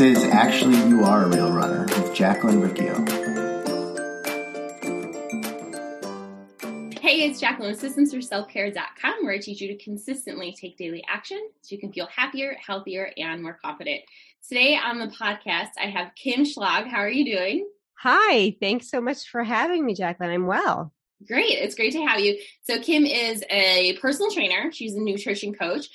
This is Actually You Are a Real Runner with Jacqueline Riccio. Hey, it's Jacqueline with systemsforselfcare.com where I teach you to consistently take daily action so you can feel happier, healthier, and more confident. Today on the podcast, I have Kim Schlag. How are you doing? Hi, thanks so much for having me, Jacqueline. I'm well. Great. It's great to have you. So, Kim is a personal trainer, she's a nutrition coach.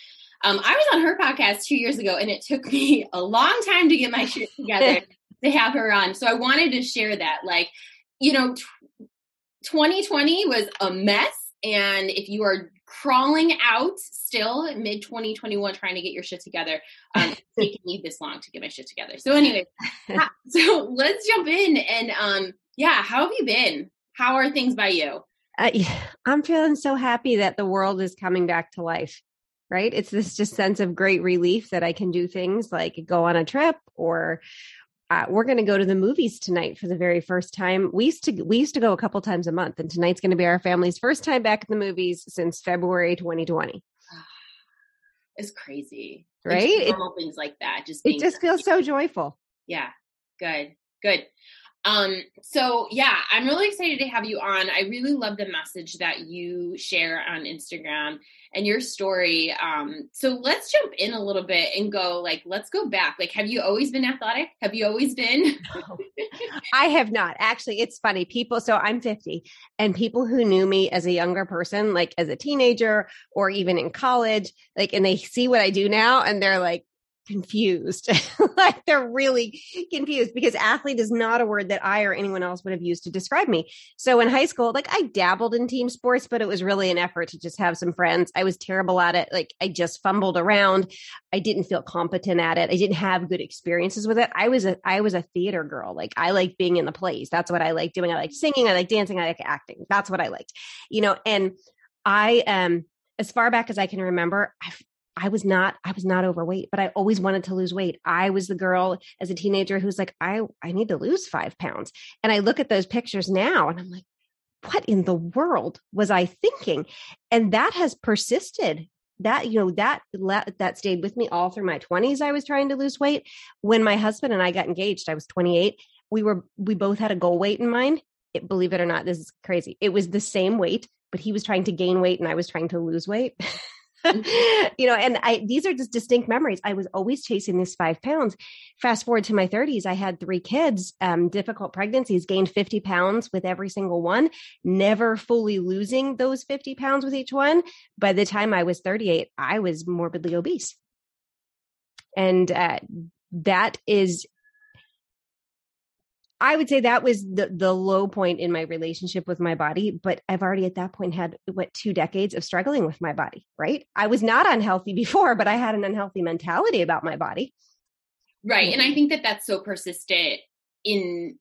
Um, I was on her podcast two years ago, and it took me a long time to get my shit together to have her on. So, I wanted to share that. Like, you know, t- 2020 was a mess. And if you are crawling out still mid 2021 trying to get your shit together, um, it's taking me this long to get my shit together. So, anyway, so let's jump in. And um, yeah, how have you been? How are things by you? Uh, I'm feeling so happy that the world is coming back to life, right? It's this just sense of great relief that I can do things like go on a trip or uh, we're going to go to the movies tonight for the very first time. We used to we used to go a couple times a month, and tonight's going to be our family's first time back at the movies since February 2020. It's crazy, right? Like normal it, things like that. Just it just feels so joyful. Yeah, good, good. Um, so yeah, I'm really excited to have you on. I really love the message that you share on Instagram and your story. Um, so let's jump in a little bit and go like, let's go back. Like, have you always been athletic? Have you always been? no, I have not. Actually, it's funny. People, so I'm 50 and people who knew me as a younger person, like as a teenager or even in college, like, and they see what I do now and they're like, confused. like they're really confused because athlete is not a word that I or anyone else would have used to describe me. So in high school, like I dabbled in team sports, but it was really an effort to just have some friends. I was terrible at it. Like I just fumbled around. I didn't feel competent at it. I didn't have good experiences with it. I was a I was a theater girl. Like I like being in the plays. That's what I like doing. I like singing, I like dancing, I like acting. That's what I liked. You know, and I um as far back as I can remember, I've I was not I was not overweight, but I always wanted to lose weight. I was the girl as a teenager who's like, I I need to lose five pounds. And I look at those pictures now and I'm like, what in the world was I thinking? And that has persisted. That you know that that stayed with me all through my 20s. I was trying to lose weight. When my husband and I got engaged, I was 28. We were we both had a goal weight in mind. It, believe it or not, this is crazy. It was the same weight, but he was trying to gain weight and I was trying to lose weight. you know, and I these are just distinct memories. I was always chasing this five pounds. Fast forward to my 30s, I had three kids, um, difficult pregnancies, gained 50 pounds with every single one, never fully losing those 50 pounds with each one. By the time I was 38, I was morbidly obese. And uh, that is I would say that was the the low point in my relationship with my body, but I've already at that point had what two decades of struggling with my body, right? I was not unhealthy before, but I had an unhealthy mentality about my body. Right. And I think that that's so persistent in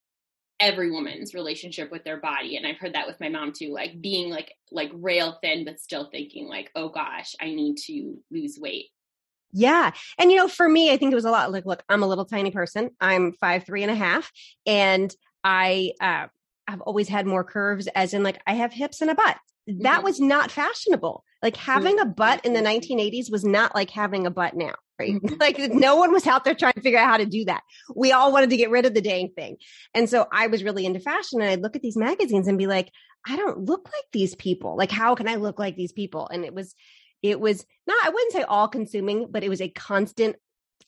every woman's relationship with their body and I've heard that with my mom too, like being like like rail thin but still thinking like, "Oh gosh, I need to lose weight." Yeah. And, you know, for me, I think it was a lot like, look, I'm a little tiny person. I'm five, three and a half. And I, uh, I've always had more curves as in like I have hips and a butt. That mm-hmm. was not fashionable. Like having a butt in the 1980s was not like having a butt now, right? Mm-hmm. like no one was out there trying to figure out how to do that. We all wanted to get rid of the dang thing. And so I was really into fashion and I'd look at these magazines and be like, I don't look like these people. Like, how can I look like these people? And it was, it was not, I wouldn't say all consuming, but it was a constant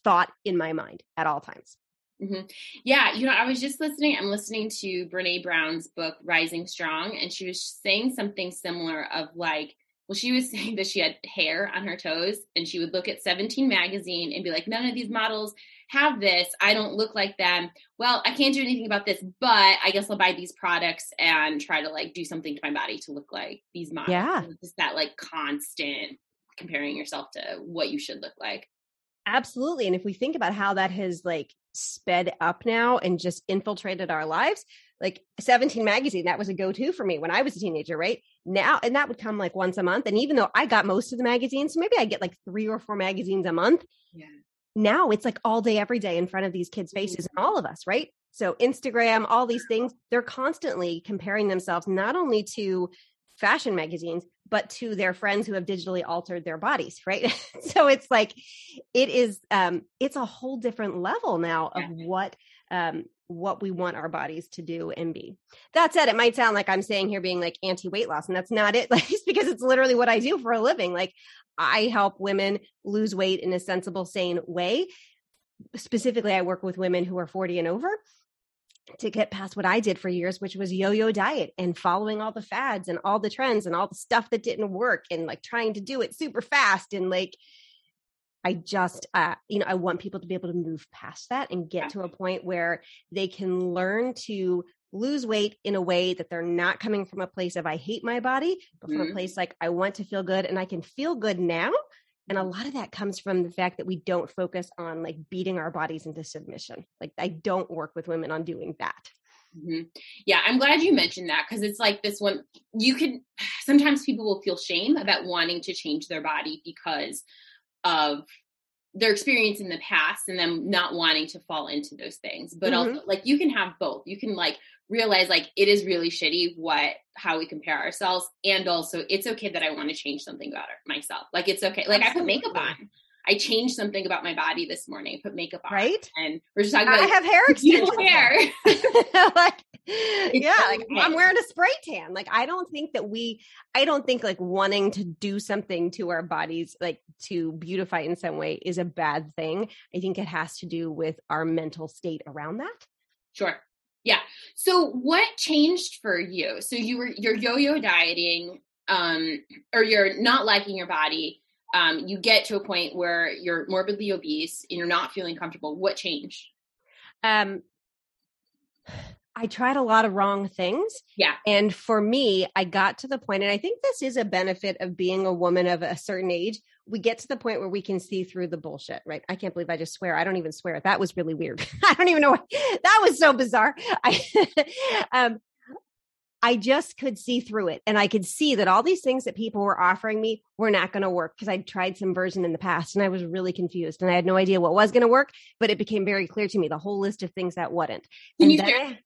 thought in my mind at all times. Mm-hmm. Yeah, you know, I was just listening. I'm listening to Brene Brown's book, Rising Strong, and she was saying something similar of like, well, she was saying that she had hair on her toes, and she would look at 17 magazine and be like, none of these models have this. I don't look like them. Well, I can't do anything about this, but I guess I'll buy these products and try to like do something to my body to look like these models. Yeah, just that like constant comparing yourself to what you should look like. Absolutely. And if we think about how that has like sped up now and just infiltrated our lives, like 17 magazine, that was a go to for me when I was a teenager, right? Now, and that would come like once a month. And even though I got most of the magazines, so maybe I get like three or four magazines a month. Yeah. Now it's like all day, every day in front of these kids' faces mm-hmm. and all of us, right? So Instagram, all these things, they're constantly comparing themselves not only to fashion magazines, but to their friends who have digitally altered their bodies, right? so it's like it is um it's a whole different level now of what um what we want our bodies to do and be. That said, it might sound like I'm saying here being like anti weight loss, and that's not it. Like, because it's literally what I do for a living. Like, I help women lose weight in a sensible, sane way. Specifically, I work with women who are 40 and over to get past what I did for years, which was yo yo diet and following all the fads and all the trends and all the stuff that didn't work and like trying to do it super fast and like I just, uh, you know, I want people to be able to move past that and get to a point where they can learn to lose weight in a way that they're not coming from a place of I hate my body, but from mm-hmm. a place like I want to feel good and I can feel good now. And a lot of that comes from the fact that we don't focus on like beating our bodies into submission. Like I don't work with women on doing that. Mm-hmm. Yeah, I'm glad you mentioned that because it's like this one. You can sometimes people will feel shame about wanting to change their body because of their experience in the past and them not wanting to fall into those things. But mm-hmm. also like you can have both. You can like realize like it is really shitty what how we compare ourselves and also it's okay that i want to change something about myself. Like it's okay. Like Absolutely. i put makeup on I changed something about my body this morning, put makeup on. Right. And we're just talking about I have hair extensions. hair. like, yeah, like I'm wearing a spray tan. Like I don't think that we I don't think like wanting to do something to our bodies, like to beautify in some way, is a bad thing. I think it has to do with our mental state around that. Sure. Yeah. So what changed for you? So you were you're yo-yo dieting, um, or you're not liking your body um, you get to a point where you're morbidly obese and you're not feeling comfortable. What changed? Um, I tried a lot of wrong things. Yeah. And for me, I got to the point, and I think this is a benefit of being a woman of a certain age. We get to the point where we can see through the bullshit, right? I can't believe I just swear. I don't even swear. That was really weird. I don't even know. What, that was so bizarre. I, um, I just could see through it. And I could see that all these things that people were offering me were not going to work because I'd tried some version in the past and I was really confused and I had no idea what was going to work, but it became very clear to me the whole list of things that wouldn't. Can and you share? I,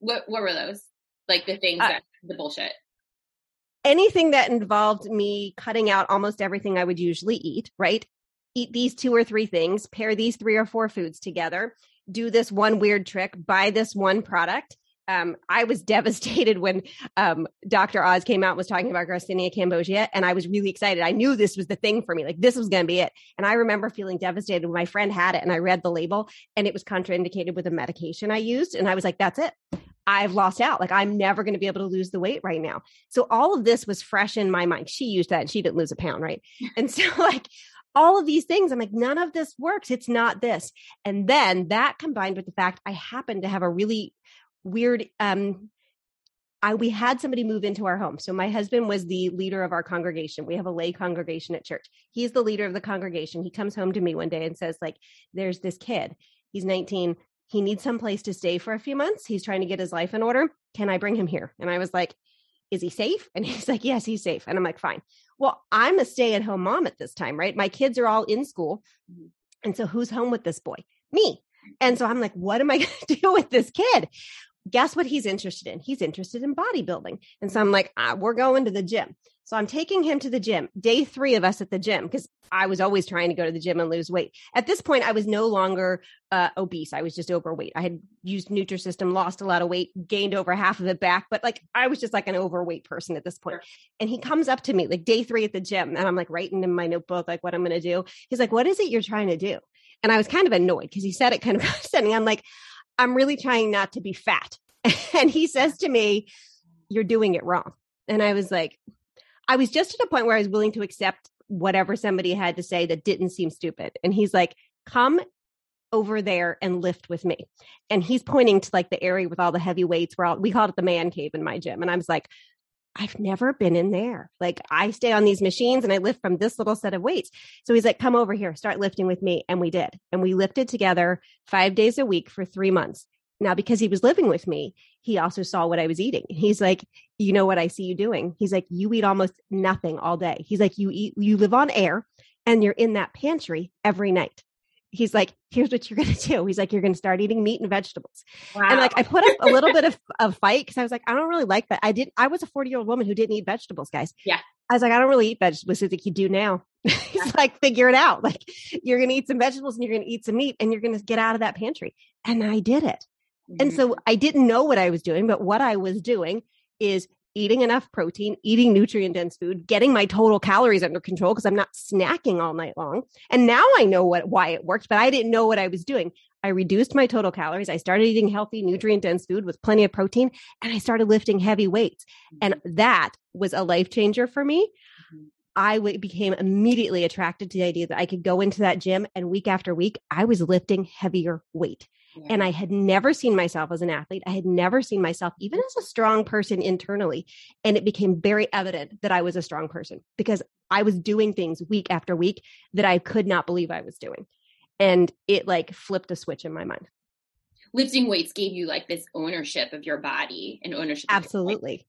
what, what were those? Like the things uh, that, the bullshit? Anything that involved me cutting out almost everything I would usually eat, right? Eat these two or three things, pair these three or four foods together, do this one weird trick, buy this one product um, I was devastated when um, Dr. Oz came out and was talking about Garcinia cambogia, and I was really excited. I knew this was the thing for me. Like this was going to be it. And I remember feeling devastated when my friend had it, and I read the label, and it was contraindicated with a medication I used, and I was like, "That's it. I've lost out. Like I'm never going to be able to lose the weight right now." So all of this was fresh in my mind. She used that, and she didn't lose a pound, right? And so like all of these things. I'm like, none of this works. It's not this. And then that combined with the fact I happen to have a really weird um I we had somebody move into our home. So my husband was the leader of our congregation. We have a lay congregation at church. He's the leader of the congregation. He comes home to me one day and says like there's this kid. He's 19. He needs some place to stay for a few months. He's trying to get his life in order. Can I bring him here? And I was like, is he safe? And he's like, yes, he's safe. And I'm like, fine. Well, I'm a stay at home mom at this time, right? My kids are all in school. Mm-hmm. And so who's home with this boy? Me. And so I'm like, what am I going to do with this kid? Guess what he's interested in? He's interested in bodybuilding. And so I'm like, ah, we're going to the gym. So I'm taking him to the gym. Day three of us at the gym because I was always trying to go to the gym and lose weight. At this point, I was no longer uh, obese. I was just overweight. I had used Nutrisystem, lost a lot of weight, gained over half of it back, but like I was just like an overweight person at this point. And he comes up to me like day three at the gym, and I'm like writing in my notebook like what I'm going to do. He's like, "What is it you're trying to do?" And I was kind of annoyed because he said it kind of sending. I'm like, I'm really trying not to be fat. And he says to me, You're doing it wrong. And I was like, I was just at a point where I was willing to accept whatever somebody had to say that didn't seem stupid. And he's like, Come over there and lift with me. And he's pointing to like the area with all the heavy weights where all, we called it the man cave in my gym. And I was like, I've never been in there. Like I stay on these machines and I lift from this little set of weights. So he's like, come over here, start lifting with me. And we did. And we lifted together five days a week for three months. Now, because he was living with me, he also saw what I was eating. He's like, you know what I see you doing? He's like, you eat almost nothing all day. He's like, you eat, you live on air and you're in that pantry every night he's like, here's what you're going to do. He's like, you're going to start eating meat and vegetables. Wow. And like, I put up a little bit of, of fight because I was like, I don't really like that. I didn't, I was a 40 year old woman who didn't eat vegetables, guys. Yeah. I was like, I don't really eat vegetables. He's like, you do now. He's like, figure it out. Like, you're going to eat some vegetables and you're going to eat some meat and you're going to get out of that pantry. And I did it. Mm-hmm. And so I didn't know what I was doing, but what I was doing is eating enough protein, eating nutrient dense food, getting my total calories under control because I'm not snacking all night long. And now I know what why it worked, but I didn't know what I was doing. I reduced my total calories. I started eating healthy, nutrient dense food with plenty of protein, and I started lifting heavy weights. And mm-hmm. that was a life changer for me. Mm-hmm. I w- became immediately attracted to the idea that I could go into that gym and week after week, I was lifting heavier weight. Yeah. And I had never seen myself as an athlete. I had never seen myself even as a strong person internally. And it became very evident that I was a strong person because I was doing things week after week that I could not believe I was doing. And it like flipped a switch in my mind. Lifting weights gave you like this ownership of your body and ownership. Absolutely.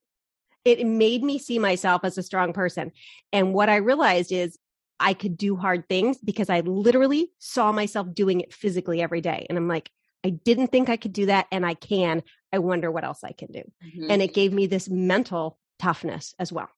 It made me see myself as a strong person. And what I realized is I could do hard things because I literally saw myself doing it physically every day. And I'm like, I didn't think I could do that and I can. I wonder what else I can do. Mm-hmm. And it gave me this mental toughness as well.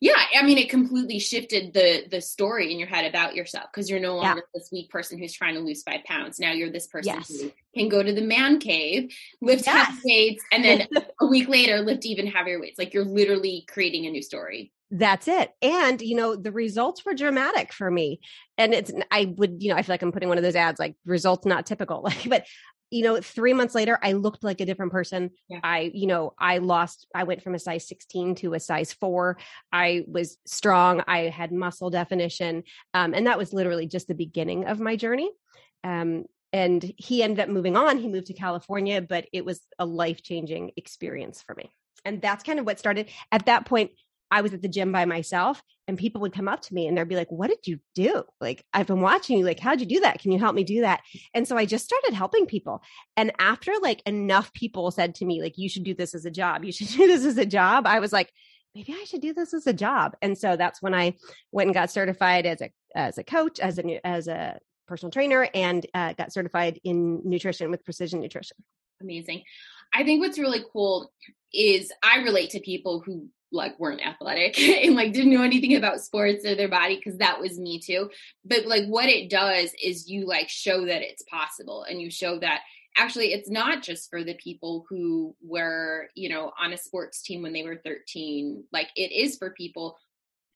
Yeah, I mean it completely shifted the the story in your head about yourself because you're no longer yeah. this weak person who's trying to lose 5 pounds. Now you're this person yes. who can go to the man cave, lift yes. heavy weights and then a week later lift even heavier weights. Like you're literally creating a new story that's it. And, you know, the results were dramatic for me. And it's, I would, you know, I feel like I'm putting one of those ads like results not typical. Like, but you know, three months later, I looked like a different person. Yeah. I, you know, I lost, I went from a size 16 to a size four. I was strong. I had muscle definition. Um, and that was literally just the beginning of my journey. Um, and he ended up moving on. He moved to California, but it was a life changing experience for me. And that's kind of what started at that point. I was at the gym by myself and people would come up to me and they'd be like, What did you do? Like, I've been watching you. Like, how'd you do that? Can you help me do that? And so I just started helping people. And after like enough people said to me, like, you should do this as a job, you should do this as a job, I was like, maybe I should do this as a job. And so that's when I went and got certified as a as a coach, as a as a personal trainer, and uh, got certified in nutrition with precision nutrition. Amazing. I think what's really cool is I relate to people who like weren't athletic and like didn't know anything about sports or their body because that was me too but like what it does is you like show that it's possible and you show that actually it's not just for the people who were you know on a sports team when they were 13 like it is for people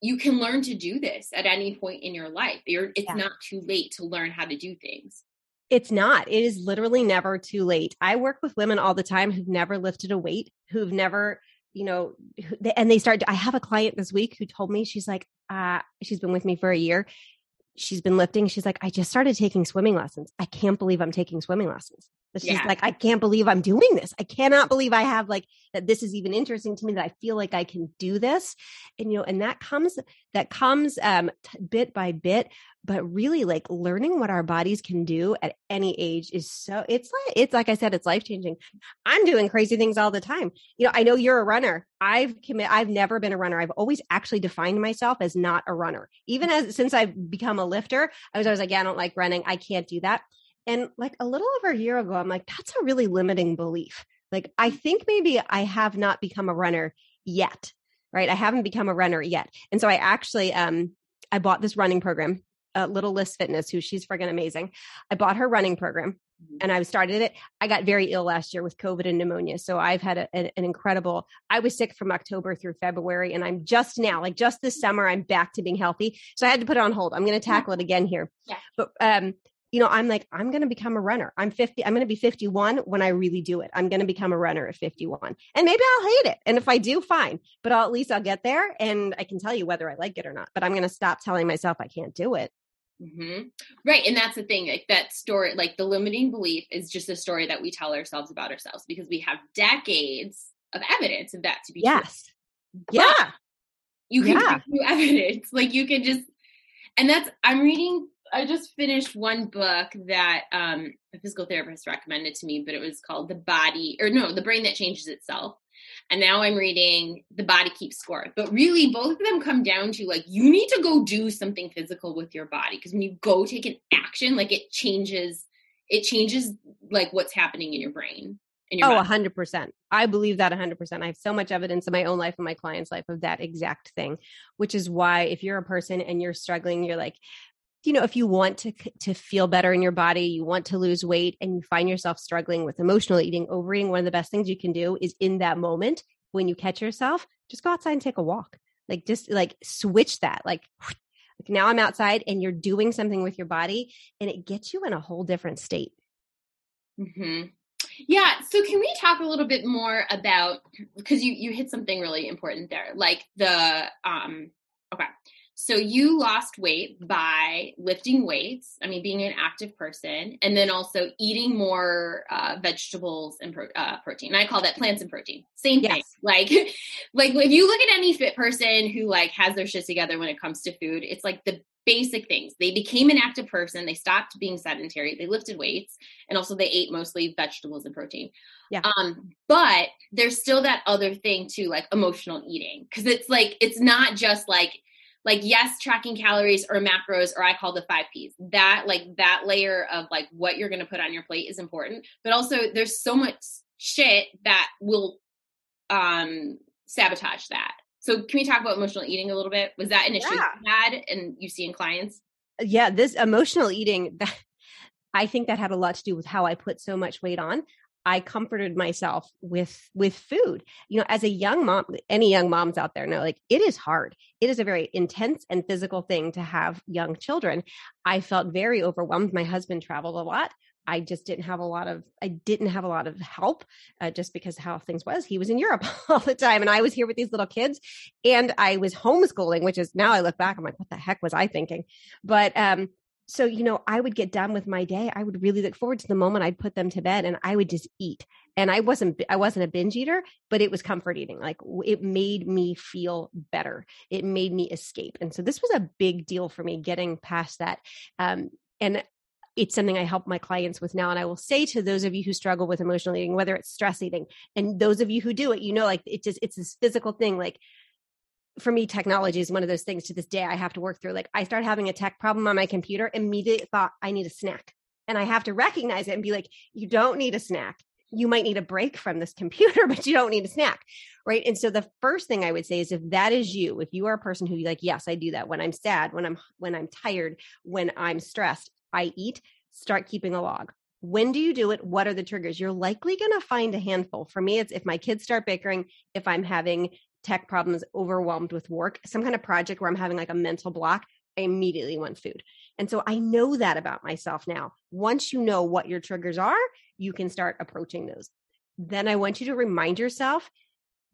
you can learn to do this at any point in your life You're, it's yeah. not too late to learn how to do things it's not. It is literally never too late. I work with women all the time who've never lifted a weight, who've never you know, and they start. I have a client this week who told me she's like, uh, she's been with me for a year. She's been lifting. She's like, I just started taking swimming lessons. I can't believe I'm taking swimming lessons. But she's yeah. like, I can't believe I'm doing this. I cannot believe I have like that this is even interesting to me that I feel like I can do this. And you know, and that comes that comes um t- bit by bit, but really like learning what our bodies can do at any age is so it's like it's like I said, it's life changing. I'm doing crazy things all the time. You know, I know you're a runner. I've commit I've never been a runner. I've always actually defined myself as not a runner. Even as since I've become a lifter, I was always like, yeah, I don't like running. I can't do that. And like a little over a year ago, I'm like, that's a really limiting belief. Like, I think maybe I have not become a runner yet, right? I haven't become a runner yet. And so I actually, um, I bought this running program, uh, Little Liz Fitness, who she's friggin' amazing. I bought her running program mm-hmm. and I started it. I got very ill last year with COVID and pneumonia. So I've had a, an, an, incredible, I was sick from October through February and I'm just now, like just this summer, I'm back to being healthy. So I had to put it on hold. I'm going to tackle it again here. Yeah. But, um, you know, I'm like, I'm going to become a runner. I'm 50, I'm going to be 51 when I really do it. I'm going to become a runner at 51. And maybe I'll hate it. And if I do, fine. But I'll, at least I'll get there and I can tell you whether I like it or not. But I'm going to stop telling myself I can't do it. Mm-hmm. Right. And that's the thing, like that story, like the limiting belief is just a story that we tell ourselves about ourselves because we have decades of evidence of that to be yes. true. Yes. Yeah. You can yeah. new evidence. Like you can just, and that's, I'm reading I just finished one book that um, a physical therapist recommended to me, but it was called The Body, or no, The Brain That Changes Itself. And now I'm reading The Body Keeps Score. But really, both of them come down to like, you need to go do something physical with your body. Because when you go take an action, like it changes, it changes like what's happening in your brain. in your Oh, body. hundred percent. I believe that hundred percent. I have so much evidence in my own life and my clients' life of that exact thing, which is why if you're a person and you're struggling, you're like, you know, if you want to to feel better in your body, you want to lose weight, and you find yourself struggling with emotional eating, overeating, one of the best things you can do is in that moment when you catch yourself, just go outside and take a walk. Like just like switch that. Like, like now I'm outside and you're doing something with your body, and it gets you in a whole different state. Mm-hmm. Yeah. So can we talk a little bit more about because you you hit something really important there, like the um. Okay. So you lost weight by lifting weights. I mean, being an active person, and then also eating more uh, vegetables and pro- uh, protein. And I call that plants and protein. Same thing. Yes. Like, like if you look at any fit person who like has their shit together when it comes to food, it's like the basic things. They became an active person. They stopped being sedentary. They lifted weights, and also they ate mostly vegetables and protein. Yeah. Um, but there's still that other thing too, like emotional eating, because it's like it's not just like like yes tracking calories or macros or i call the five p's. That like that layer of like what you're going to put on your plate is important. But also there's so much shit that will um sabotage that. So can we talk about emotional eating a little bit? Was that an issue Yeah. you had and you see in clients? Yeah this emotional eating that i think that had a lot to do with how i put so much weight on i comforted myself with with food. You know as a young mom any young moms out there know like it is hard. It is a very intense and physical thing to have young children. I felt very overwhelmed. My husband traveled a lot. I just didn't have a lot of I didn't have a lot of help uh, just because how things was. He was in Europe all the time, and I was here with these little kids, and I was homeschooling, which is now I look back, I'm like, what the heck was I thinking? But um, so you know, I would get done with my day. I would really look forward to the moment I'd put them to bed, and I would just eat. And I wasn't I wasn't a binge eater, but it was comfort eating. Like it made me feel better. It made me escape, and so this was a big deal for me getting past that. Um, and it's something I help my clients with now. And I will say to those of you who struggle with emotional eating, whether it's stress eating, and those of you who do it, you know, like it just, it's this physical thing. Like for me, technology is one of those things to this day I have to work through. Like I start having a tech problem on my computer, immediate thought, I need a snack. And I have to recognize it and be like, you don't need a snack. You might need a break from this computer, but you don't need a snack. Right. And so the first thing I would say is if that is you, if you are a person who like, yes, I do that when I'm sad, when I'm when I'm tired, when I'm stressed, I eat, start keeping a log. When do you do it? What are the triggers? You're likely going to find a handful. For me, it's if my kids start bickering, if I'm having tech problems, overwhelmed with work, some kind of project where I'm having like a mental block, I immediately want food. And so I know that about myself now. Once you know what your triggers are, you can start approaching those. Then I want you to remind yourself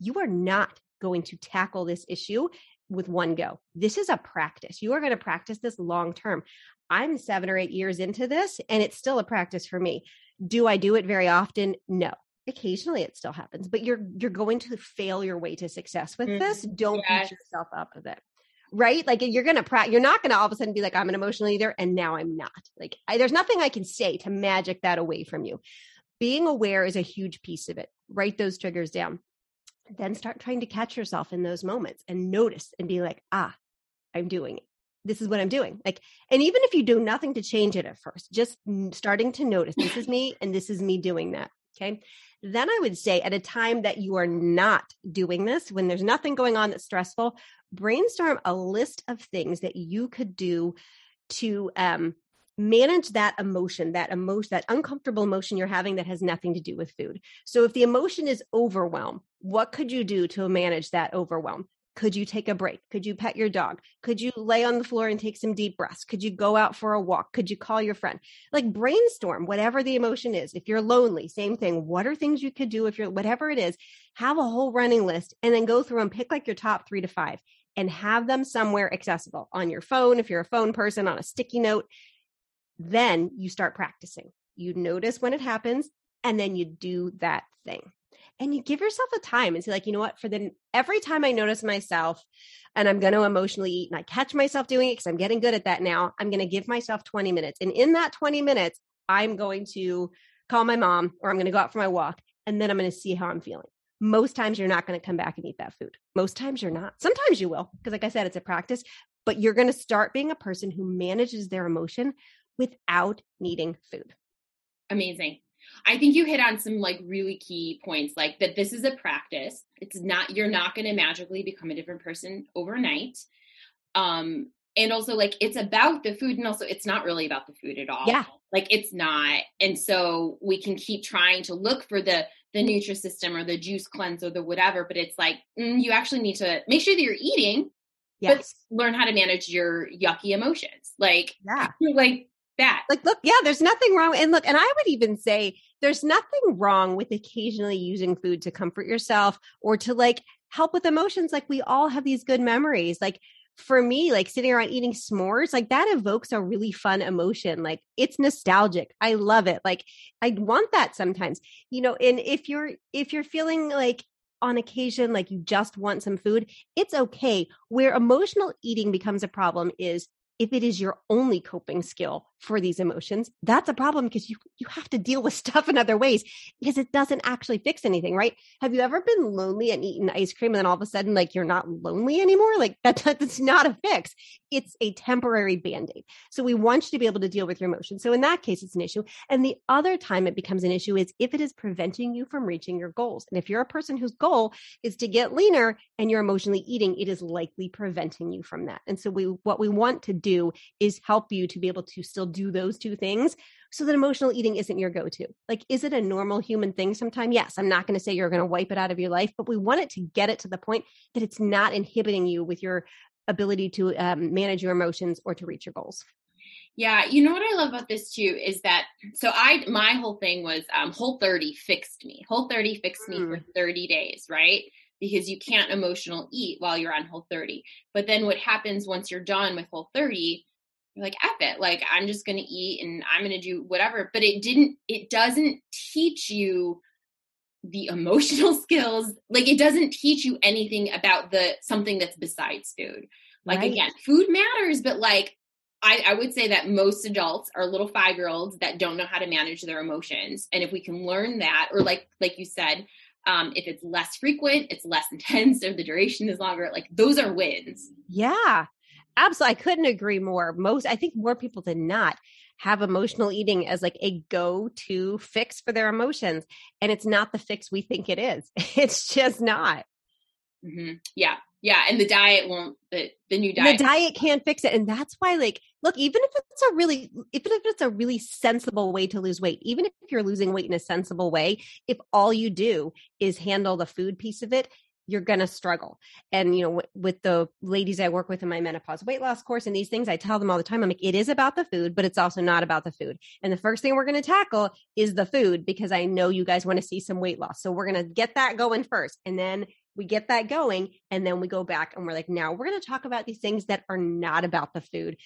you are not going to tackle this issue with one go. This is a practice. You are going to practice this long term. I'm seven or eight years into this, and it's still a practice for me. Do I do it very often? No. Occasionally it still happens, but you're you're going to fail your way to success with Mhm. this. Don't Yes. beat yourself up with it. Right? Like you're gonna pra- you're not gonna all of a sudden be like, I'm an emotional eater, and now I'm not. Like I, there's nothing I can say to magic that away from you. Being aware is a huge piece of it. Write those triggers down. Then start trying to catch yourself in those moments and notice and be like, ah, I'm doing it. This is what I'm doing. Like, and even if you do nothing to change it at first, just starting to notice this is me and this is me doing that. Okay. Then I would say at a time that you are not doing this, when there's nothing going on that's stressful, brainstorm a list of things that you could do to um, manage that emotion, that emotion, that uncomfortable emotion you're having that has nothing to do with food. So if the emotion is overwhelm, what could you do to manage that overwhelm? Could you take a break? Could you pet your dog? Could you lay on the floor and take some deep breaths? Could you go out for a walk? Could you call your friend? Like brainstorm whatever the emotion is. If you're lonely, same thing. What are things you could do if you're whatever it is? Have a whole running list and then go through and pick like your top three to five and have them somewhere accessible on your phone. If you're a phone person, on a sticky note, then you start practicing. You notice when it happens and then you do that thing and you give yourself a time and say like you know what? For the every time i notice myself and i'm going to emotionally eat and i catch myself doing it because i'm getting good at that now i'm going to give myself 20 minutes and in that 20 minutes i'm going to call my mom or i'm going to go out for my walk and then i'm going to see how i'm feeling. Most times you're not going to come back and eat that food. Most times you're not. Sometimes you will because like i said it's a practice but you're going to start being a person who manages their emotion without needing food. Amazing. I think you hit on some like really key points, like that this is a practice. It's not, you're not going to magically become a different person overnight. Um, and also like it's about the food and also it's not really about the food at all. Yeah. Like it's not. And so we can keep trying to look for the, the Nutrisystem or the juice cleanse or the whatever, but it's like, mm, you actually need to make sure that you're eating, Yes. but learn how to manage your yucky emotions. Like, yeah. like that. Like, look, yeah, there's nothing wrong. And look, and I would even say there's nothing wrong with occasionally using food to comfort yourself or to like help with emotions. Like, we all have these good memories. Like, for me, like sitting around eating s'mores, like that evokes a really fun emotion. Like it's nostalgic. I love it. Like I want that sometimes, you know, and if you're, if you're feeling like on occasion, like you just want some food, it's okay. Where emotional eating becomes a problem is if it is your only coping skill for these emotions, that's a problem because you you have to deal with stuff in other ways because it doesn't actually fix anything, right? Have you ever been lonely and eaten ice cream and then all of a sudden like you're not lonely anymore? Like that that's not a fix. It's a temporary band-aid. So we want you to be able to deal with your emotions. So in that case it's an issue. And the other time it becomes an issue is if it is preventing you from reaching your goals. And if you're a person whose goal is to get leaner and you're emotionally eating, it is likely preventing you from that. And so we what we want to do is help you to be able to still do those two things so that emotional eating isn't your go-to. Like, is it a normal human thing sometime? Yes. I'm not going to say you're going to wipe it out of your life, but we want it to get it to the point that it's not inhibiting you with your ability to um, manage your emotions or to reach your goals. Yeah, you know what I love about this too is that so I my whole thing was um whole 30 fixed me. Whole 30 fixed me for 30 days, right? Because you can't emotional eat while you're on whole 30. But then what happens once you're done with whole 30, you're like, F it. Like I'm just gonna eat and I'm gonna do whatever. But it didn't it doesn't teach you the emotional skills. Like it doesn't teach you anything about the something that's besides food. Like Right. again, food matters, but like I, I would say that most adults are little five year olds that don't know how to manage their emotions. And if we can learn that, or like like you said, um, if it's less frequent, it's less intense, or the duration is longer, like those are wins. Yeah, absolutely. I couldn't agree more. Most, I think more people than not have emotional eating as like a go to fix for their emotions. And it's not the fix we think it is. It's just not. hmm Yeah, yeah, and the diet won't. The the new diet. The diet. can't fix it. And that's why, like, look, even if it's a really, even if it's a really sensible way to lose weight, even if you're losing weight in a sensible way, if all you do is handle the food piece of it, you're going to struggle. And, you know, w- with the ladies I work with in my menopause weight loss course and these things, I tell them all the time, I'm like, it is about the food, but it's also not about the food. And the first thing we're going to tackle is the food because I know you guys want to see some weight loss. So we're going to get that going first. And then we get that going and then we go back and we're like now we're going to talk about these things that are not about the food.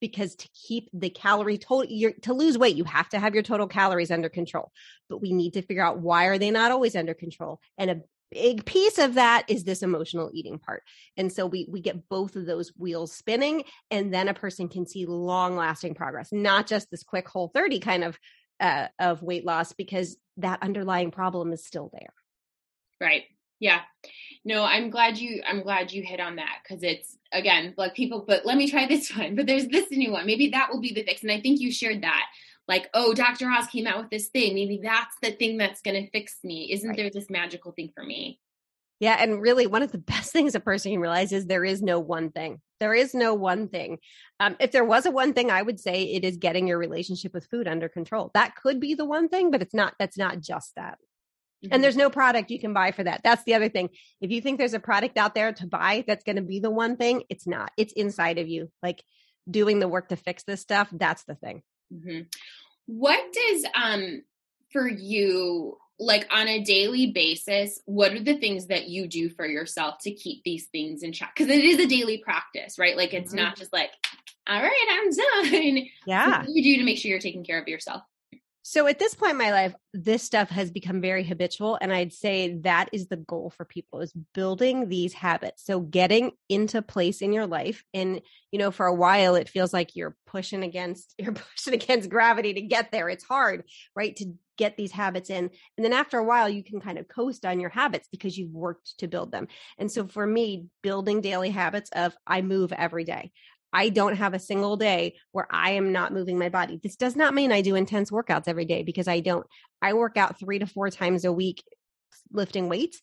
Because to keep the calorie total you're, to lose weight you have to have your total calories under control. But we need to figure out why are they not always under control? And a big piece of that is this emotional eating part. And so we we get both of those wheels spinning and then a person can see long lasting progress not just this quick whole 30 kind of uh, of weight loss because that underlying problem is still there. Right. Yeah. No, I'm glad you I'm glad you hit on that because it's again like people but let me try this one but there's this new one maybe that will be the fix and I think you shared that like oh Dr. Oz came out with this thing maybe that's the thing that's going to fix me isn't Right. there this magical thing for me Yeah. And really, one of the best things a person can realize is there is no one thing. There is no one thing. Um, if there was a one thing, I would say it is getting your relationship with food under control. That could be the one thing, but it's not, that's not just that. Mhm. And there's no product you can buy for that. That's the other thing. If you think there's a product out there to buy that's going to be the one thing, it's not. It's inside of you. Like doing the work to fix this stuff, that's the thing. hmm What does um for you like on a daily basis? What are the things that you do for yourself to keep these things in check? Because it is a daily practice, right? Like it's Mhm. not just like, all right, I'm done. Yeah. What do you do to make sure you're taking care of yourself? So at this point in my life, this stuff has become very habitual. And I'd say that is the goal for people is building these habits. So getting into place in your life. And, you know, for a while, it feels like you're pushing against, you're pushing against gravity to get there. It's hard, right? To get these habits in. And then after a while, you can kind of coast on your habits because you've worked to build them. And so for me, building daily habits of I move every day. I don't have a single day where I am not moving my body. This does not mean I do intense workouts every day because I don't. I work out three to four times a week lifting weights.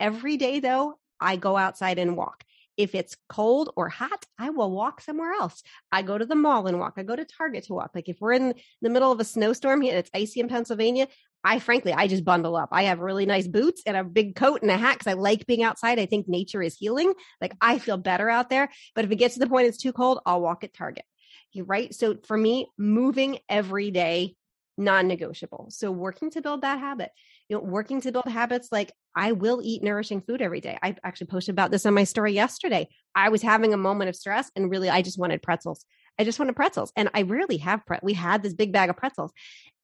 Every day, though, I go outside and walk. If it's cold or hot, I will walk somewhere else. I go to the mall and walk. I go to Target to walk. Like if we're in the middle of a snowstorm here, it's icy in Pennsylvania. I frankly, I just bundle up. I have really nice boots and a big coat and a hat because I like being outside. I think nature is healing. Like I feel better out there. But if it gets to the point it's too cold, I'll walk at Target. You right? So for me, moving every day, non-negotiable. So working to build that habit. You know, working to build habits like I will eat nourishing food every day. I actually posted about this on my story yesterday. I was having a moment of stress and really I just wanted pretzels. I just wanted pretzels. And I rarely have pre- we had this big bag of pretzels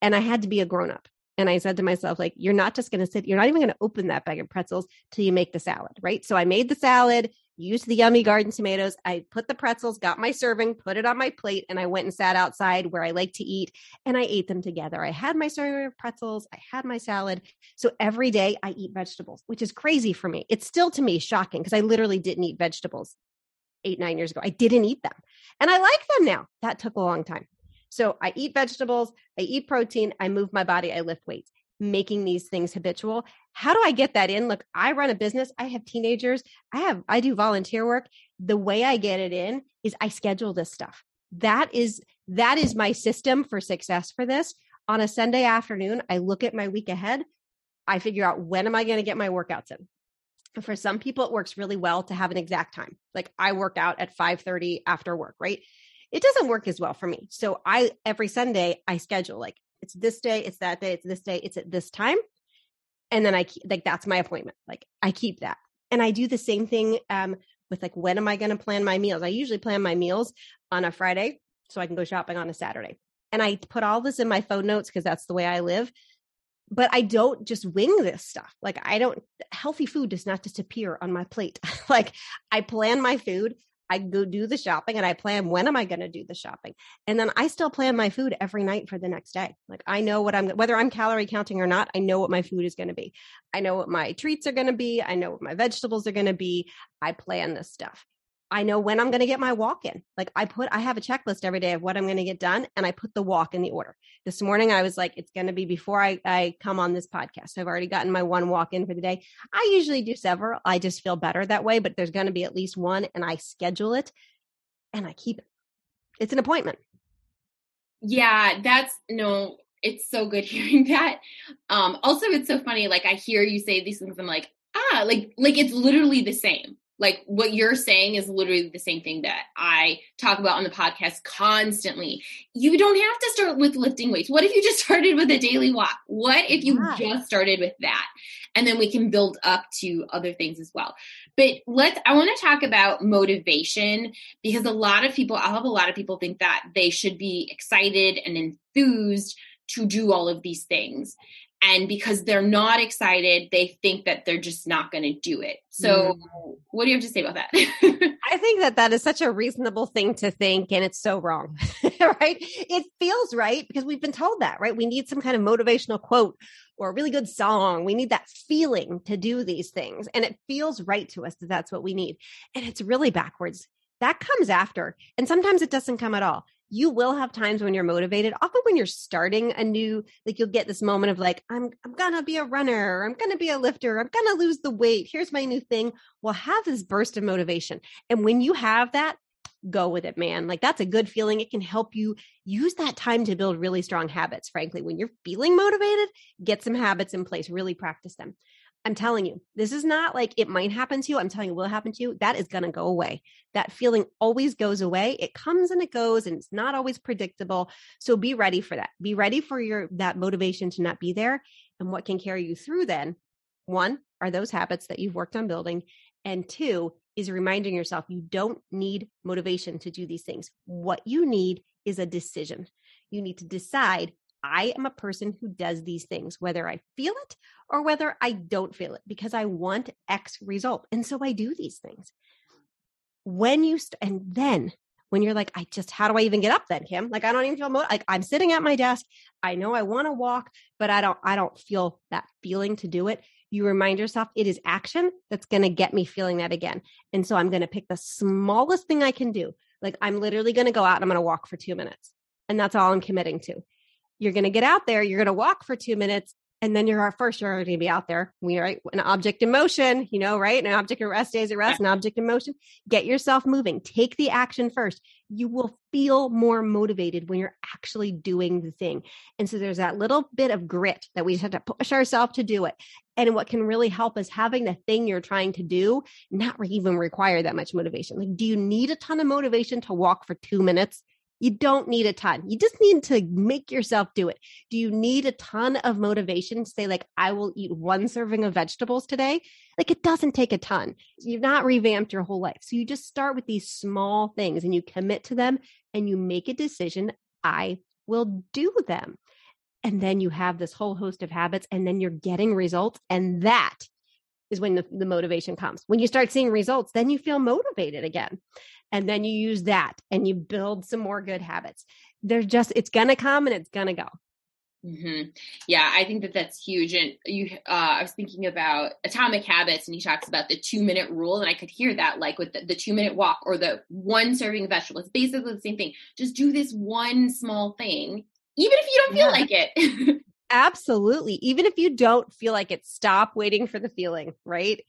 and I had to be a grown up. And I said to myself, like, you're not just going to sit, you're not even going to open that bag of pretzels till you make the salad, right? So I made the salad, used the yummy garden tomatoes. I put the pretzels, got my serving, put it on my plate, and I went and sat outside where I like to eat and I ate them together. I had my serving of pretzels, I had my salad. So every day I eat vegetables, which is crazy for me. It's still to me shocking because I literally didn't eat vegetables eight, nine years ago. I didn't eat them and I like them now. That took a long time. So I eat vegetables, I eat protein, I move my body, I lift weights, making these things habitual. How do I get that in? Look, I run a business, I have teenagers, I have I do volunteer work. The way I get it in is I schedule this stuff. That is that is my system for success for this. On a Sunday afternoon, I look at my week ahead. I figure out when am I going to get my workouts in. For some people, it works really well to have an exact time. Like I work out at 5 30 after work, right? It doesn't work as well for me. So I every Sunday I schedule like it's this day, it's that day, it's this day, it's at this time. And then I keep, like that's my appointment. Like I keep that. And I do the same thing um with like when am I going to plan my meals? I usually plan my meals on a Friday so I can go shopping on a Saturday. And I put all this in my phone notes because that's the way I live. But I don't just wing this stuff. Like I don't healthy food does not disappear on my plate. like I plan my food. I go do the shopping and I plan when am I going to do the shopping. And then I still plan my food every night for the next day. Like I know what I'm whether I'm calorie counting or not, I know what my food is going to be. I know what my treats are going to be, I know what my vegetables are going to be. I plan this stuff. I know when I'm going to get my walk in. Like I put, I have a checklist every day of what I'm going to get done, and I put the walk in the order. This morning, I was like, it's going to be before I, I come on this podcast. I've already gotten my one walk in for the day. I usually do several. I just feel better that way, but there's going to be at least one, and I schedule it and I keep it. It's an appointment. Yeah, that's no, it's so good hearing that. Um, also, it's so funny. Like I hear you say these things, I'm like, ah, like like it's literally the same like what you're saying is literally the same thing that I talk about on the podcast constantly. You don't have to start with lifting weights. What if you just started with a daily walk? What if you yeah. just started with that? And then we can build up to other things as well. But let's, I want to talk about motivation because a lot of people, I'll have a lot of people think that they should be excited and enthused to do all of these things and because they're not excited they think that they're just not going to do it. So mm. what do you have to say about that? I think that that is such a reasonable thing to think and it's so wrong right? It feels right because we've been told that right? We need some kind of motivational quote or a really good song. We need that feeling to do these things and it feels right to us that that's what we need. And it's really backwards. That comes after and sometimes it doesn't come at all you will have times when you're motivated often when you're starting a new like you'll get this moment of like i'm i'm gonna be a runner i'm gonna be a lifter i'm gonna lose the weight here's my new thing. We'll have this burst of motivation and when you have that go with it man like that's a good feeling it can help you use that time to build really strong habits frankly when you're feeling motivated get some habits in place really practice them I'm telling you, this is not like it might happen to you. I'm telling you, will happen to you. That is going to go away. That feeling always goes away. It comes and it goes, and it's not always predictable. So be ready for that. Be ready for your that motivation to not be there. And what can carry you through then? One are those habits that you've worked on building, and two is reminding yourself you don't need motivation to do these things. What you need is a decision. You need to decide I am a person who does these things, whether I feel it or whether I don't feel it, because I want X result. And so I do these things. When you, st- and then when you're like, I just, how do I even get up then, Kim? Like, I don't even feel, mo- like I'm sitting at my desk. I know I want to walk, but I don't, I don't feel that feeling to do it. You remind yourself it is action that's going to get me feeling that again. And so I'm going to pick the smallest thing I can do Like I'm literally going to go out and I'm going to walk for two minutes. And that's all I'm committing to. You're going to get out there, you're going to walk for two minutes, and then you're our first, you're already gonna be out there. We are an object in motion, you know, right? An object at rest stays at rest, an object in motion. Get yourself moving. Take the action first. You will feel more motivated when you're actually doing the thing. And so there's that little bit of grit that we just have to push ourselves to do it. And what can really help is having the thing you're trying to do not even require that much motivation. Like, do you need a ton of motivation to walk for two minutes? You don't need a ton. You just need to make yourself do it. Do you need a ton of motivation to say, like, I will eat one serving of vegetables today? Like, it doesn't take a ton. You've not revamped your whole life. So you just start with these small things and you commit to them and you make a decision. I will do them. And then you have this whole host of habits and then you're getting results. And that is when the, the motivation comes. When you start seeing results, then you feel motivated again and then you use that and you build some more good habits. There's just it's gonna come and it's gonna go. Mm-hmm. Yeah, I think that that's huge. And you, uh, I was thinking about Atomic Habits, and he talks about the two minute rule, and I could hear that, like with the, the two minute walk or the one serving vegetable. It's basically the same thing. Just do this one small thing, even if you don't feel yeah. like it. Absolutely. Even if you don't feel like it, stop waiting for the feeling. Right?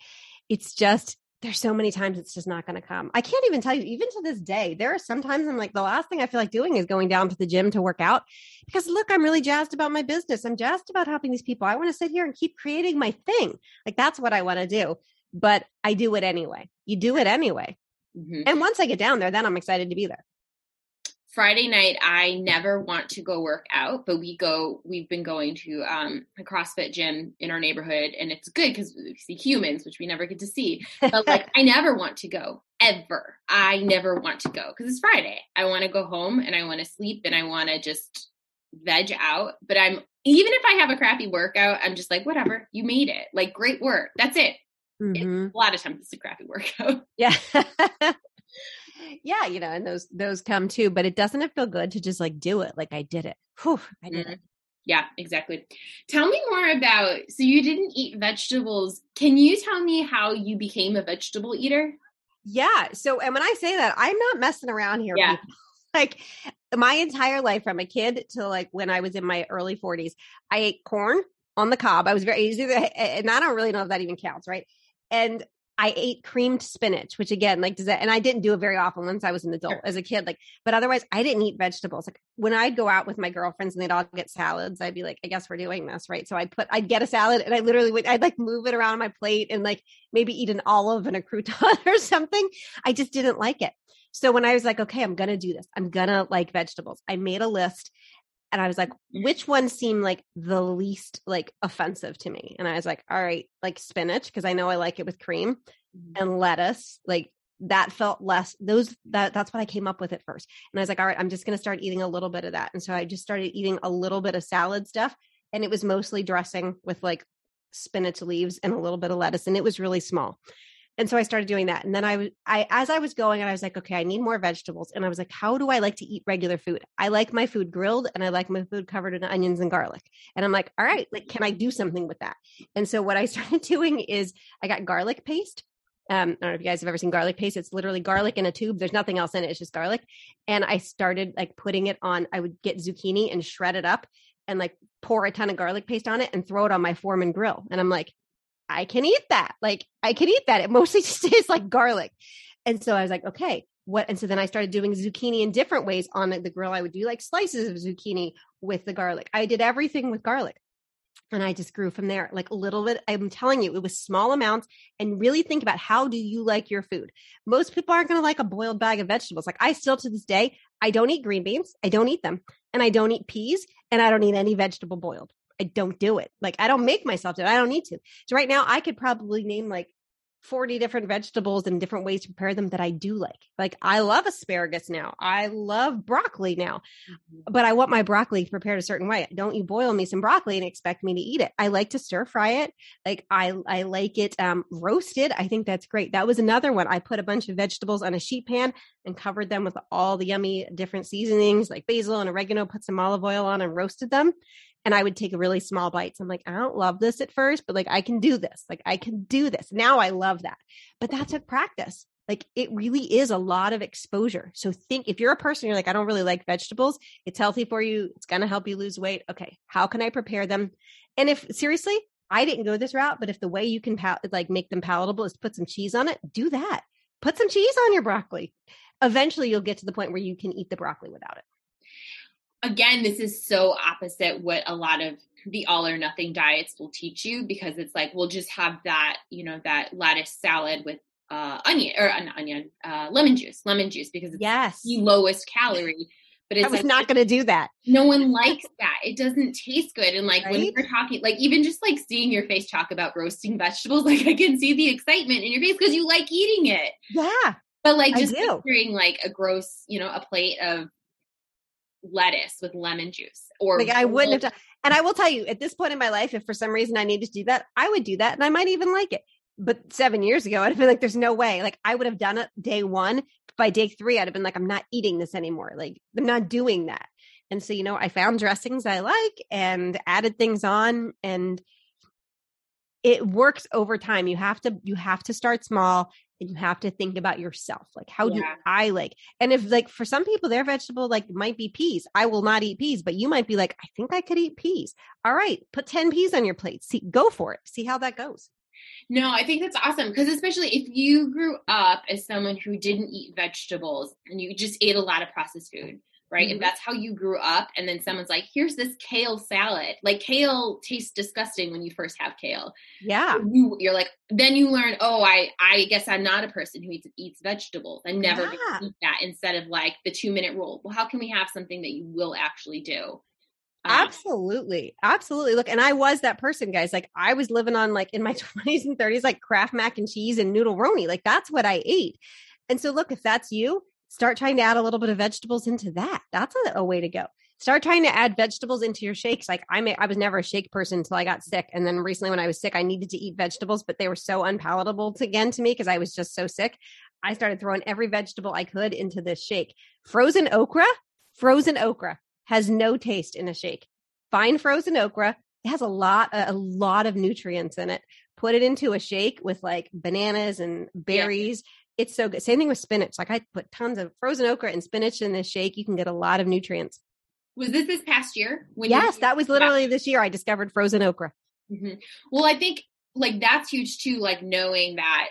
It's just there's so many times it's just not going to come. I can't even tell you, even to this day, there are sometimes I'm like, the last thing I feel like doing is going down to the gym to work out because look, I'm really jazzed about my business. I'm jazzed about helping these people. I want to sit here and keep creating my thing. Like that's what I want to do. But I do it anyway. You do it anyway. Mm-hmm. And once I get down there, then I'm excited to be there. Friday night, I never want to go work out, but we go, we've been going to um, a CrossFit gym in our neighborhood and it's good because we see humans, which we never get to see. But like, I never want to go ever. I never want to go because it's Friday. I want to go home and I want to sleep and I want to just veg out. But I'm, even if I have a crappy workout, I'm just like, whatever, you made it. Like, great work. That's it. Mm-hmm. a lot of times it's a crappy workout. Yeah. yeah, you know, and those those come too. But it doesn't it feel good to just like do it? Like I did it. Whew, I did mm-hmm. it. Yeah, exactly. Tell me more about so you didn't eat vegetables. Can you tell me how you became a vegetable eater? Yeah. So and when I say that, I'm not messing around here. Yeah. Like my entire life from a kid to like when I was in my early 40s, I ate corn on the cob. I was very easy and I don't really know if that even counts, right? And I ate creamed spinach, which again, like, does that, and I didn't do it very often once I was an adult sure. as a kid, like, but otherwise I didn't eat vegetables. Like when I'd go out with my girlfriends and they'd all get salads, I'd be like, I guess we're doing this, right? So I'd put, I'd get a salad and I literally would, I'd like move it around on my plate and like maybe eat an olive and a crouton or something. I just didn't like it. So when I was like, okay, I'm going to do this, I'm going to like vegetables, I made a list and I was like, which one seemed like the least like offensive to me? And I was like, all right, like spinach, because I know I like it with cream mm-hmm. and lettuce. Like that felt less those that that's what I came up with at first. And I was like, all right, I'm just gonna start eating a little bit of that. And so I just started eating a little bit of salad stuff. And it was mostly dressing with like spinach leaves and a little bit of lettuce. And it was really small and so I started doing that. And then I I, as I was going, and I was like, okay, I need more vegetables. And I was like, how do I like to eat regular food? I like my food grilled and I like my food covered in onions and garlic. And I'm like, all right, like, can I do something with that? And so what I started doing is I got garlic paste. Um, I don't know if you guys have ever seen garlic paste. It's literally garlic in a tube. There's nothing else in it. It's just garlic. And I started like putting it on, I would get zucchini and shred it up and like pour a ton of garlic paste on it and throw it on my Foreman grill. And I'm like, I can eat that. Like I can eat that. It mostly just tastes like garlic. And so I was like, okay, what? And so then I started doing zucchini in different ways on the grill. I would do like slices of zucchini with the garlic. I did everything with garlic. And I just grew from there, like a little bit. I'm telling you, it was small amounts. And really think about how do you like your food? Most people aren't going to like a boiled bag of vegetables. Like I still to this day, I don't eat green beans. I don't eat them. And I don't eat peas. And I don't eat any vegetable boiled. I don't do it. Like I don't make myself do it. I don't need to. So right now I could probably name like 40 different vegetables and different ways to prepare them that I do like. Like I love asparagus now. I love broccoli now. Mm-hmm. But I want my broccoli prepared a certain way. Don't you boil me some broccoli and expect me to eat it. I like to stir fry it. Like I I like it um roasted. I think that's great. That was another one. I put a bunch of vegetables on a sheet pan and covered them with all the yummy different seasonings like basil and oregano, put some olive oil on and roasted them and I would take a really small bites. I'm like, I don't love this at first, but like I can do this. Like I can do this. Now I love that. But that took practice. Like it really is a lot of exposure. So think if you're a person, you're like, I don't really like vegetables, it's healthy for you, it's going to help you lose weight. Okay, how can I prepare them? And if seriously, I didn't go this route, but if the way you can pal- like make them palatable is to put some cheese on it, do that. Put some cheese on your broccoli. Eventually, you'll get to the point where you can eat the broccoli without it. Again, this is so opposite what a lot of the all or nothing diets will teach you because it's like we'll just have that, you know, that lettuce salad with uh, onion or an onion, uh, lemon juice, lemon juice because it's yes. the lowest calorie. But it's I was like, not going to do that. No one likes that. It doesn't taste good. And like Right? when we're talking, like even just like seeing your face talk about roasting vegetables, like I can see the excitement in your face because you like eating it. Yeah. But like just picturing like a gross, you know, a plate of lettuce with lemon juice or Like I wouldn't have done. And I will tell you, at this point in my life, if for some reason I needed to do that, I would do that, and I might even like it. But seven years ago, I'd have been like, "There's no way." Like I would have done it day one. By day three, I'd have been like, "I'm not eating this anymore." Like I'm not doing that. And so, you know, I found dressings I like and added things on, and it works over time. You have to you have to start small and you have to think about yourself. Like, how do I like? And if like for some people, their vegetable like might be peas. I will not eat peas, but you might be like, I think I could eat peas. All right, put 10 peas on your plate. See, go for it. See how that goes. No, I think that's awesome because especially if you grew up as someone who didn't eat vegetables and you just ate a lot of processed food, right? Mhm. If that's how you grew up, and then someone's like, "Here's this kale salad," like kale tastes disgusting when you first have kale. Yeah. You, you're like, then you learn, oh, I, I guess I'm not a person who eats eats vegetables. I'm never Yeah. going to eat that. Instead of like the two minute rule. Well, how can we have something that you will actually do? Um, Absolutely. Absolutely. Look, and I was that person, guys. Like I was living on like in my 20s and 30s, like Kraft mac and cheese and noodle roni. Like that's what I ate. And so look, if that's you, start trying to add a little bit of vegetables into that. That's a, a way to go. Start trying to add vegetables into your shakes. Like I may, I was never a shake person until I got sick. And then recently when I was sick, I needed to eat vegetables, but they were so unpalatable to, again to me because I was just so sick. I started throwing every vegetable I could into this shake. Frozen okra, frozen okra has no taste in a shake. Find frozen okra. It has a lot, a, a lot of nutrients in it. Put it into a shake with like bananas and berries. It's so good. Same thing with spinach. Like I put tons of frozen okra and spinach in this shake. You can get a lot of nutrients. Was this this past year? When you- Yes, that was literally this year I discovered frozen okra. Mhm. Well, I think like that's huge too, like knowing that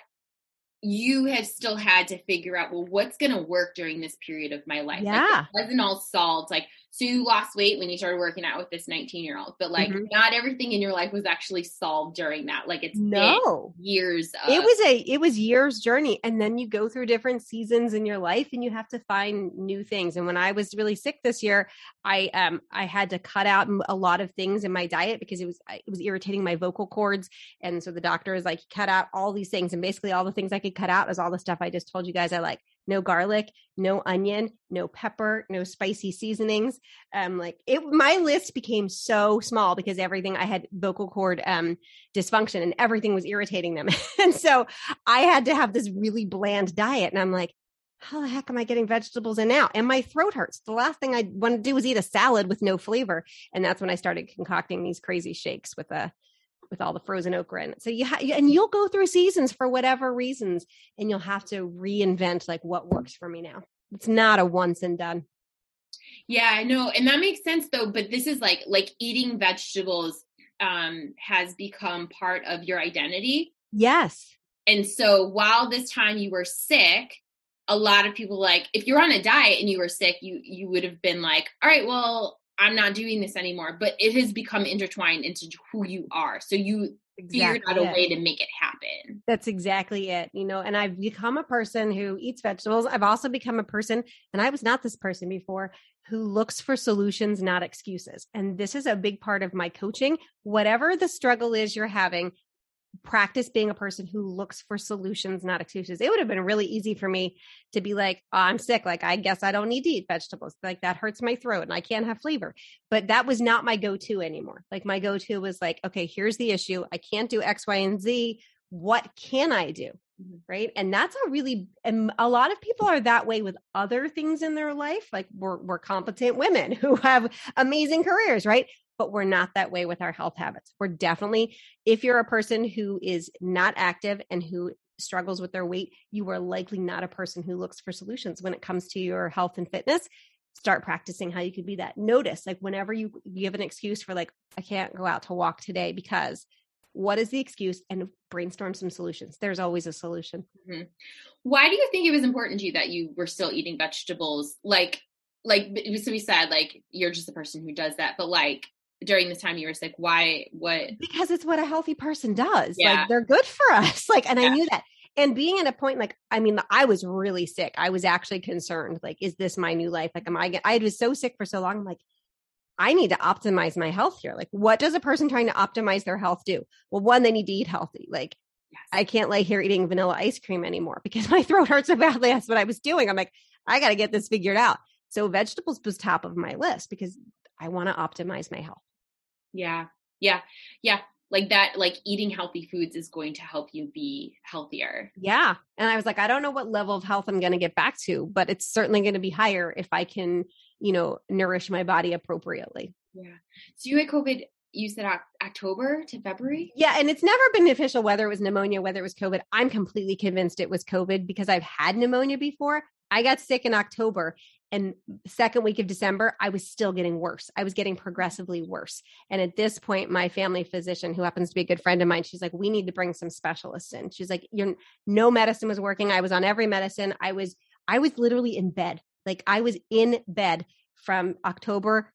you have still had to figure out, well, what's going to work during this period of my life? Like, Yeah. it wasn't all solved. Like, so you lost weight when you started working out with this 19 year old, but like Mhm. not everything in your life was actually solved during that. Like, it's No. years of, it was a it was years journey and then you go through different seasons in your life and you have to find new things and when i was really sick this year i um i had to cut out a lot of things in my diet because it was it was irritating my vocal cords and so the doctor is like cut out all these things and basically all the things i could cut out is all the stuff i just told you guys i like no garlic no onion no pepper no spicy seasonings um like it my list became so small because everything i had vocal cord um dysfunction and everything was irritating them. and so I had to have this really bland diet. And I'm like, how the heck am I getting vegetables in now? And my throat hurts. The last thing I want to do is eat a salad with no flavor. And that's when I started concocting these crazy shakes with a with all the frozen okra in it. So you ha- and you'll go through seasons for whatever reasons and you'll have to reinvent like what works for me now. It's not a once and done. yeah, I know. And that makes sense though. But this is like, like eating vegetables um, has become part of your identity. Yes. And so while this time you were sick, a lot of people like if you're on a diet and you were sick, you you would have been like, all right, well, I'm not doing this anymore. But it has become intertwined into who you are. So you figured out a way to make it happen. That's exactly it. You know, and I've become a person who eats vegetables. I've also become a person, and I was not this person before, who looks for solutions, not excuses. And this is a big part of my coaching. Whatever the struggle is you're having, practice being a person who looks for solutions, not excuses. It would have been really easy for me to be like, oh, I'm sick. Like, I guess I don't need to eat vegetables. Like, that hurts my throat and I can't have flavor. But that was not my go to anymore. Like, my go to was like, okay, here's the issue. I can't do X, Y, and Z. What can I do? Mm-hmm. Right. And that's a really, and a lot of people are that way with other things in their life. Like, we're, we're competent women who have amazing careers, right? But we're not that way with our health habits. We're definitely, if you're a person who is not active and who struggles with their weight, you are likely not a person who looks for solutions when it comes to your health and fitness. Start practicing how you could be that. Notice, like, whenever you give an excuse for, like, I can't go out to walk today because what is the excuse and brainstorm some solutions. There's always a solution. Mm-hmm. Why do you think it was important to you that you were still eating vegetables? Like, like, so we said, like, you're just the person who does that, but like, during this time you were sick why what because it's what a healthy person does yeah. like they're good for us like and yeah. i knew that and being at a point like i mean i was really sick i was actually concerned like is this my new life like am i i was so sick for so long i'm like I need to optimize my health here. Like, what does a person trying to optimize their health do? Well, one, they need to eat healthy. Like, yes. I can't lay here eating vanilla ice cream anymore because my throat hurts so badly. That's what I was doing. I'm like, I got to get this figured out. So, vegetables was top of my list because I want to optimize my health. Yeah. Yeah. Yeah. Like that, like eating healthy foods is going to help you be healthier. Yeah. And I was like, I don't know what level of health I'm going to get back to, but it's certainly going to be higher if I can you know, nourish my body appropriately. Yeah. So you had COVID, you said October to February? Yeah. And it's never been official whether it was pneumonia, whether it was COVID. I'm completely convinced it was COVID because I've had pneumonia before. I got sick in October and second week of December, I was still getting worse. I was getting progressively worse. And at this point, my family physician, who happens to be a good friend of mine, she's like, "We need to bring some specialists in." She's like, "You're no medicine was working. I was on every medicine. I was I was literally in bed like I was in bed from October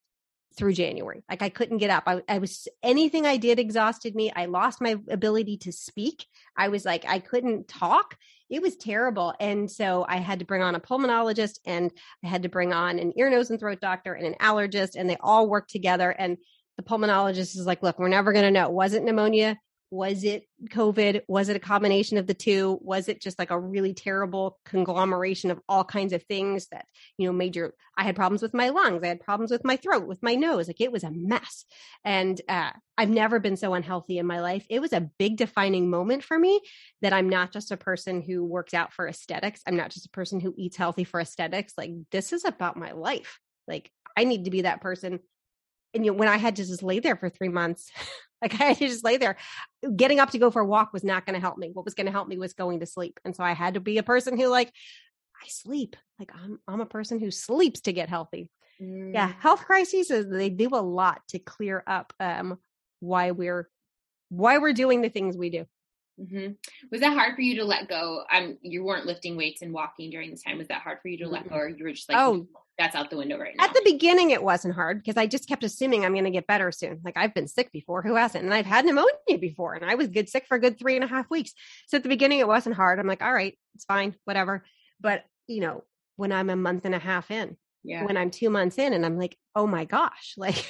through January. Like I couldn't get up. I, I, was anything I did exhausted me. I lost my ability to speak. I was like I couldn't talk. It was terrible. And so I had to bring on a pulmonologist and I had to bring on an ear, nose, and throat doctor and an allergist, and they all worked together. And the pulmonologist is like, look, we're never going to know. Was it pneumonia? Was it COVID? Was it a combination of the two? Was it just like a really terrible conglomeration of all kinds of things that, you know, major, I had problems with my lungs. I had problems with my throat, with my nose. Like it was a mess. And uh, I've never been so unhealthy in my life. It was a big defining moment for me that I'm not just a person who works out for aesthetics. I'm not just a person who eats healthy for aesthetics. Like this is about my life. Like I need to be that person and you know, when I had to just lay there for three months, like I had to just lay there. Getting up to go for a walk was not going to help me. What was going to help me was going to sleep. And so I had to be a person who like, I sleep. Like I'm I'm a person who sleeps to get healthy. Mm. Yeah. Health crises they do a lot to clear up um why we're why we're doing the things we do. Mm-hmm. Was that hard for you to let go? Um, you weren't lifting weights and walking during this time. Was that hard for you to let go, or you were just like, oh, that's out the window right now? At the beginning, it wasn't hard because I just kept assuming I'm going to get better soon. Like I've been sick before, who hasn't? And I've had pneumonia before, and I was good sick for a good three and a half weeks. So at the beginning, it wasn't hard. I'm like, all right, it's fine, whatever. But you know, when I'm a month and a half in, yeah. when I'm two months in, and I'm like, oh my gosh, like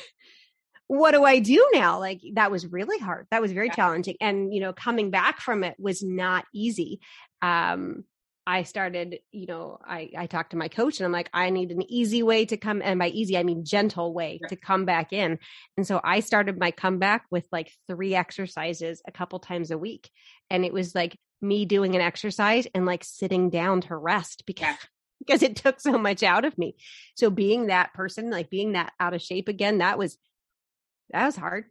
what do I do now? Like that was really hard. That was very yeah. challenging. And, you know, coming back from it was not easy. Um, I started, you know, I, I talked to my coach and I'm like, I need an easy way to come. And by easy, I mean gentle way to come back in. And so I started my comeback with like three exercises a couple times a week. And it was like me doing an exercise and like sitting down to rest because because it took so much out of me. So being that person, like being that out of shape again, that was that was hard.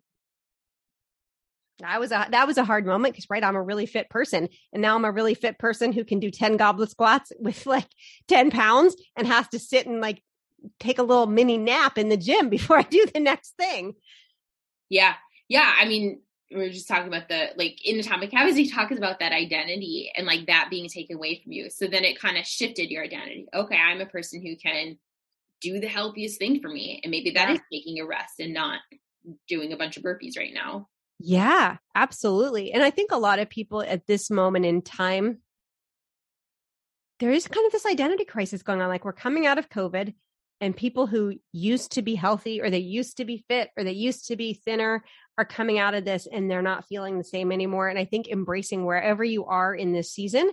That was a that was a hard moment because right, I'm a really fit person, and now I'm a really fit person who can do ten goblet squats with like ten pounds and has to sit and like take a little mini nap in the gym before I do the next thing. Yeah, yeah. I mean, we are just talking about the like in Atomic Habits, he talks about that identity and like that being taken away from you. So then it kind of shifted your identity. Okay, I'm a person who can do the healthiest thing for me, and maybe that yeah. is taking a rest and not doing a bunch of burpees right now. Yeah, absolutely. And I think a lot of people at this moment in time, there is kind of this identity crisis going on. Like we're coming out of COVID, and people who used to be healthy or they used to be fit or they used to be thinner are coming out of this and they're not feeling the same anymore. And I think embracing wherever you are in this season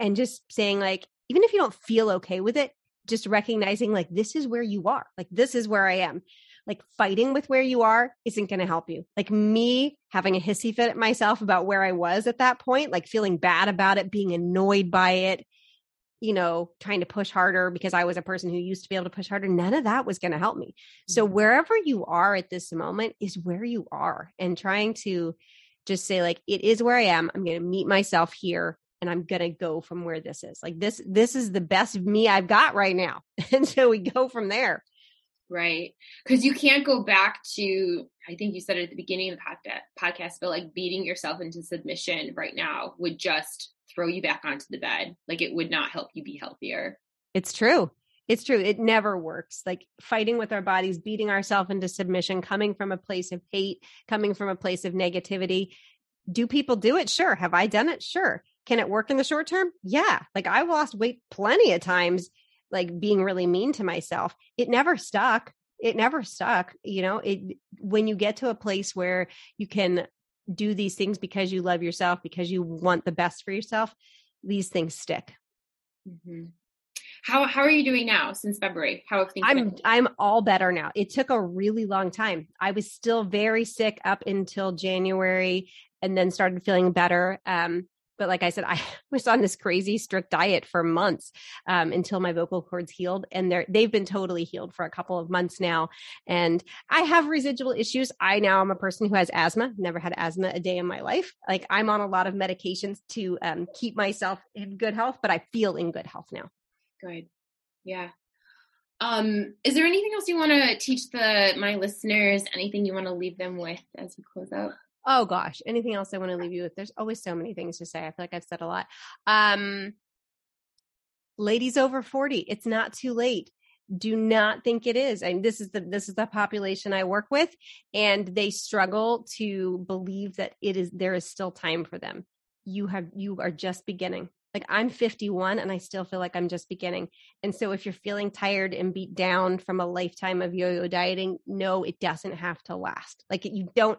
and just saying, like, even if you don't feel okay with it, just recognizing, like, this is where you are. Like, this is where I am like fighting with where you are isn't going to help you. Like me having a hissy fit at myself about where I was at that point, like feeling bad about it, being annoyed by it, you know, trying to push harder because I was a person who used to be able to push harder. None of that was going to help me. So mm-hmm. wherever you are at this moment is where you are and trying to just say like, it is where I am. I'm going to meet myself here and I'm going to go from where this is. Like this, this is the best me I've got right now. And so we go from there. Right. Because you can't go back to, I think you said it at the beginning of the podcast, but like beating yourself into submission right now would just throw you back onto the bed. Like it would not help you be healthier. It's true. It's true. It never works. Like fighting with our bodies, beating ourselves into submission, coming from a place of hate, coming from a place of negativity. Do people do it? Sure. Have I done it? Sure. Can it work in the short term? Yeah. Like I've lost weight plenty of times, like being really mean to myself. It never stuck. It never stuck. You know, it when you get to a place where you can do these things because you love yourself, because you want the best for yourself, these things stick. Mm-hmm. How how are you doing now since February? How have things I'm been? I'm all better now. It took a really long time. I was still very sick up until January and then started feeling better. Um, but like I said, I was on this crazy strict diet for months um, until my vocal cords healed, and they're they've been totally healed for a couple of months now. And I have residual issues. I now am a person who has asthma. Never had asthma a day in my life. Like I'm on a lot of medications to um, keep myself in good health, but I feel in good health now. Good. Yeah. Um, is there anything else you want to teach the my listeners? Anything you want to leave them with as we close out? Oh gosh, anything else I want to leave you with? There's always so many things to say. I feel like I've said a lot. Um, ladies over 40, it's not too late. Do not think it is. And this is the this is the population I work with, and they struggle to believe that it is there is still time for them. You have you are just beginning like I'm 51 and I still feel like I'm just beginning. And so if you're feeling tired and beat down from a lifetime of yo-yo dieting, no, it doesn't have to last. Like you don't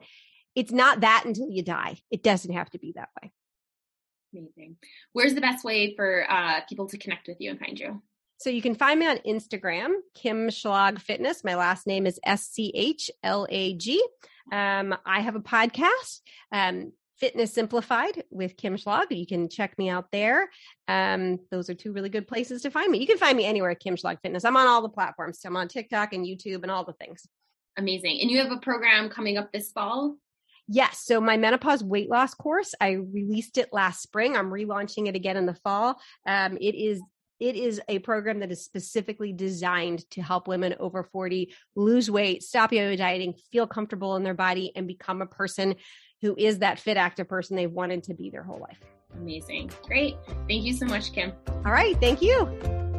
it's not that until you die. It doesn't have to be that way. Amazing. Where's the best way for uh, people to connect with you and find you? So you can find me on Instagram, Kim Schlag Fitness. My last name is S C H L A G. Um, I have a podcast. Um, Fitness Simplified with Kim Schlag. You can check me out there. Um, those are two really good places to find me. You can find me anywhere Kim Schlag Fitness. I'm on all the platforms. So I'm on TikTok and YouTube and all the things. Amazing. And you have a program coming up this fall? Yes. So my menopause weight loss course, I released it last spring. I'm relaunching it again in the fall. Um, it is it is a program that is specifically designed to help women over 40 lose weight, stop yo-yo dieting, feel comfortable in their body, and become a person who is that fit active person they've wanted to be their whole life. Amazing. Great. Thank you so much, Kim. All right. Thank you.